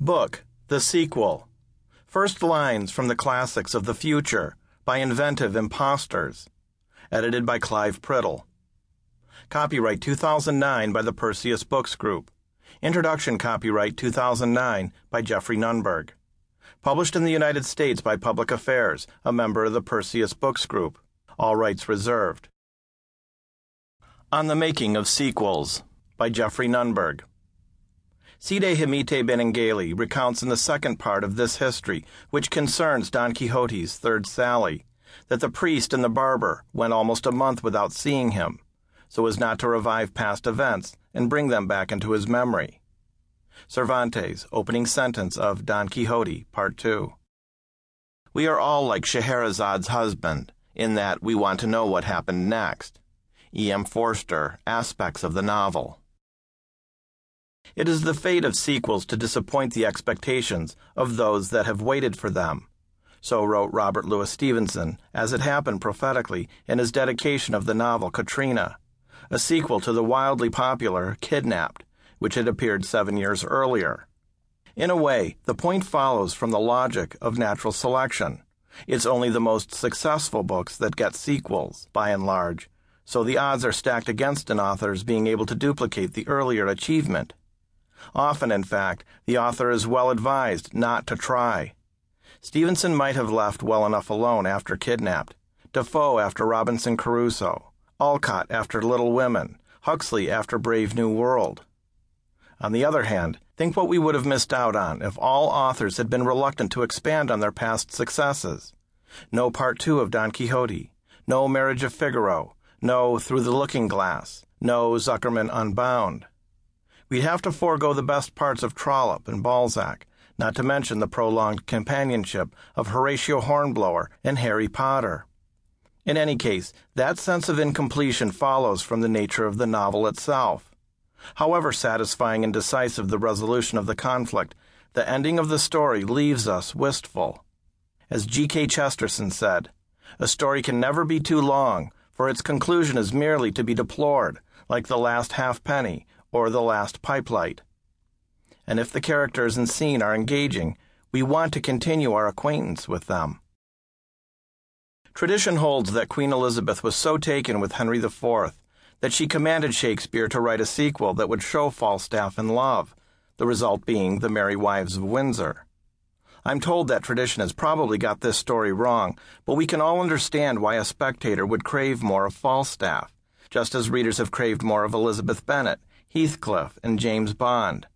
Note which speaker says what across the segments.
Speaker 1: Book, the sequel. First lines from the classics of the future by inventive impostors. Edited by Clive Priddle. Copyright 2009 by the Perseus Books Group. Introduction copyright 2009 by Geoffrey Nunberg. Published in the United States by Public Affairs, a member of the Perseus Books Group. All rights reserved. On the Making of Sequels by Geoffrey Nunberg. Cide Hamete Benengeli recounts in the second part of this history, which concerns Don Quixote's third sally, that the priest and the barber went almost a month without seeing him, so as not to revive past events and bring them back into his memory. Cervantes, opening sentence of Don Quixote, Part 2. We are all like Scheherazade's husband, in that we want to know what happened next. E. M. Forster, Aspects of the Novel. It is the fate of sequels to disappoint the expectations of those that have waited for them. So wrote Robert Louis Stevenson, as it happened prophetically in his dedication of the novel Catriona, a sequel to the wildly popular Kidnapped, which had appeared seven years earlier. In a way, the point follows from the logic of natural selection. It's only the most successful books that get sequels, by and large, so the odds are stacked against an author's being able to duplicate the earlier achievement. Often, in fact, the author is well advised not to try. Stevenson might have left well enough alone after Kidnapped, Defoe after Robinson Crusoe, Alcott after Little Women, Huxley after Brave New World. On the other hand, think what we would have missed out on if all authors had been reluctant to expand on their past successes. No part two of Don Quixote, no Marriage of Figaro, no Through the Looking Glass, no Zuckerman Unbound. We'd have to forego the best parts of Trollope and Balzac, not to mention the prolonged companionship of Horatio Hornblower and Harry Potter. In any case, that sense of incompletion follows from the nature of the novel itself. However satisfying and decisive the resolution of the conflict, the ending of the story leaves us wistful. As G.K. Chesterton said, a story can never be too long, for its conclusion is merely to be deplored, like the last halfpenny or the last pipelight. And if the characters and scene are engaging, we want to continue our acquaintance with them. Tradition holds that Queen Elizabeth was so taken with Henry IV that she commanded Shakespeare to write a sequel that would show Falstaff in love, the result being The Merry Wives of Windsor. I'm told that tradition has probably got this story wrong, but we can all understand why a spectator would crave more of Falstaff, just as readers have craved more of Elizabeth Bennet Heathcliff, and James Bond.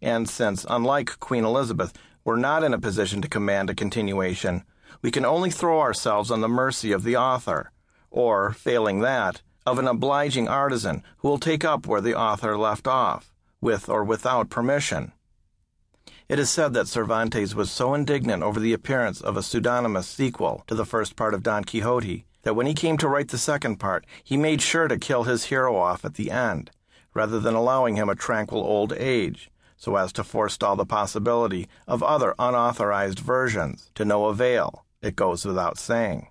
Speaker 1: And since, unlike Queen Elizabeth, we're not in a position to command a continuation, we can only throw ourselves on the mercy of the author, or, failing that, of an obliging artisan who will take up where the author left off, with or without permission. It is said that Cervantes was so indignant over the appearance of a pseudonymous sequel to the first part of Don Quixote that when he came to write the second part, he made sure to kill his hero off at the end, rather than allowing him a tranquil old age, so as to forestall the possibility of other unauthorized versions, to no avail, it goes without saying.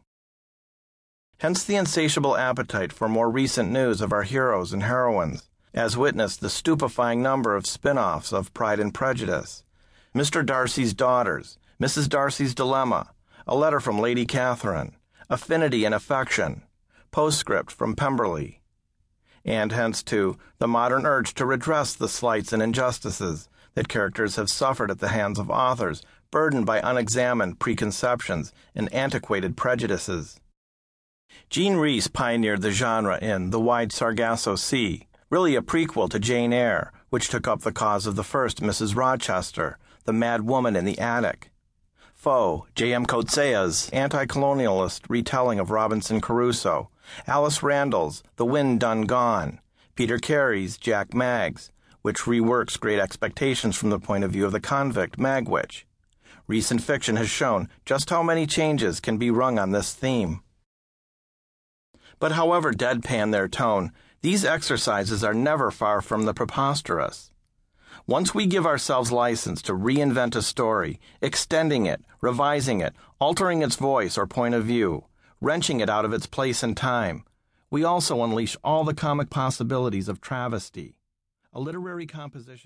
Speaker 1: Hence the insatiable appetite for more recent news of our heroes and heroines, as witnessed the stupefying number of spin offs of Pride and Prejudice, Mr. Darcy's Daughters, Mrs. Darcy's Dilemma, A Letter from Lady Catherine, Affinity and Affection, Postscript from Pemberley, and hence, too, the modern urge to redress the slights and injustices that characters have suffered at the hands of authors burdened by unexamined preconceptions and antiquated prejudices. Jean Rhys pioneered the genre in The Wide Sargasso Sea, really a prequel to Jane Eyre, which took up the cause of the first Mrs. Rochester, the mad woman in the attic. Foe, J.M. Coetzee's anti-colonialist retelling of Robinson Crusoe, Alice Randall's The Wind Done Gone, Peter Carey's Jack Maggs, which reworks Great Expectations from the point of view of the convict Magwitch. Recent fiction has shown just how many changes can be rung on this theme. But however deadpan their tone, these exercises are never far from the preposterous. Once we give ourselves license to reinvent a story, extending it, revising it, altering its voice or point of view, wrenching it out of its place and time, we also unleash all the comic possibilities of travesty. A literary composition